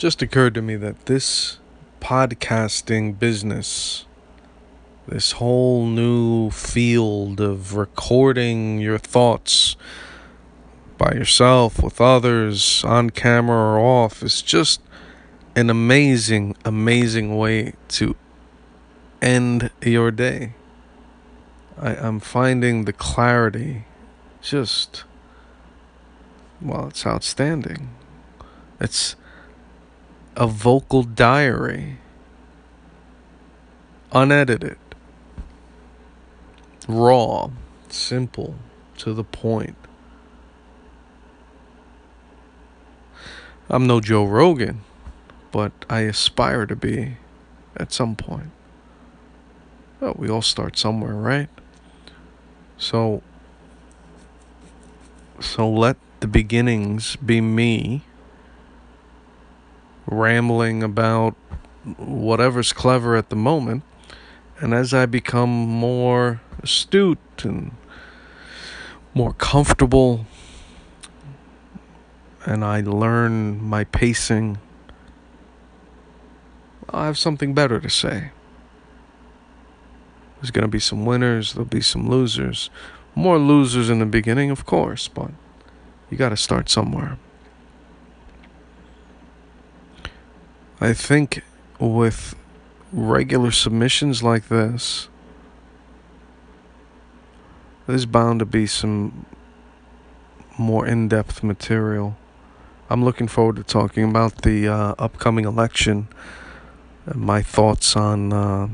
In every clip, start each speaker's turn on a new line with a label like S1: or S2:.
S1: just occurred to me that this podcasting business, this whole new field of recording your thoughts by yourself, with others, on camera or off, is just an amazing, amazing way to end your day. I, I'm finding the clarity just, well, it's outstanding. It's a vocal diary, unedited, raw, simple, to the point. I'm no Joe Rogan, but I aspire to be at some point. Well, we all start somewhere, right? So, so let the beginnings be me rambling about whatever's clever at the moment. And as I become more astute and more comfortable, and I learn my pacing, I'll have something better to say. There's going to be some winners, there'll be some losers. More losers in the beginning, of course, but you got to start somewhere. I think with regular submissions like this, there's bound to be some more in depth material. I'm looking forward to talking about the uh, upcoming election and my thoughts on uh,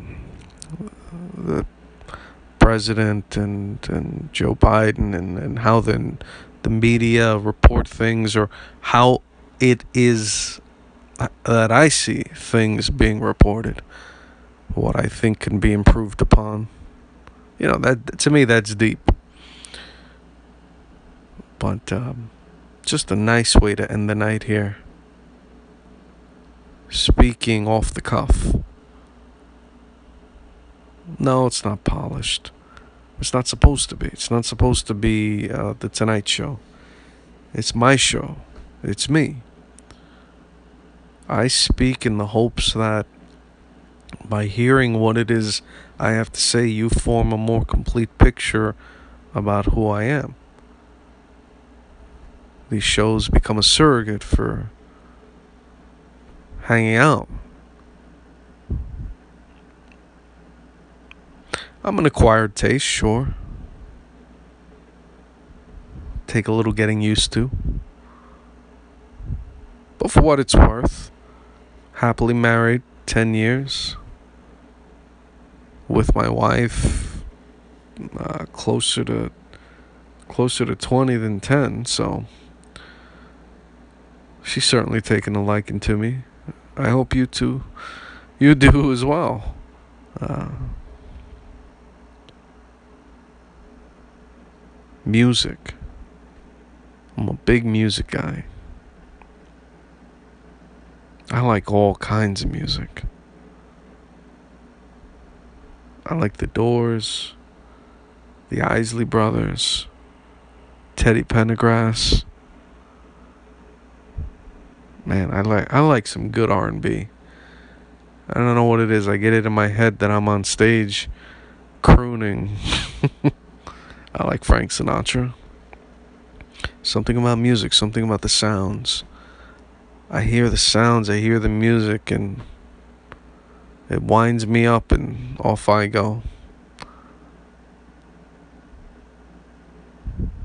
S1: the president and, and Joe Biden and, and how the, the media report things or how it is that I see things being reported, what I think can be improved upon. You know, that to me that's deep. But um, just a nice way to end the night here. Speaking off the cuff. No, it's not polished. It's not supposed to be. It's not supposed to be uh, the Tonight Show. It's my show. It's me. I speak in the hopes that by hearing what it is I have to say, you form a more complete picture about who I am. These shows become a surrogate for hanging out. I'm an acquired taste, sure. Take a little getting used to. But for what it's worth, happily married 10 years with my wife uh, closer to closer to 20 than 10 so she's certainly taken a liking to me. I hope you too you do as well. Uh, music. I'm a big music guy I like all kinds of music. I like the Doors, the Isley Brothers, Teddy Pendergrass. Man, I like I like some good R&B. I don't know what it is. I get it in my head that I'm on stage crooning. I like Frank Sinatra. Something about music, something about the sounds. I hear the sounds, I hear the music, and it winds me up, and off I go.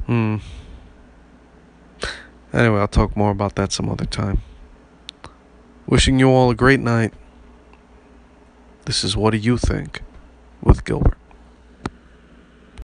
S1: Hmm. Anyway, I'll talk more about that some other time. Wishing you all a great night. This is What Do You Think with Gilbert.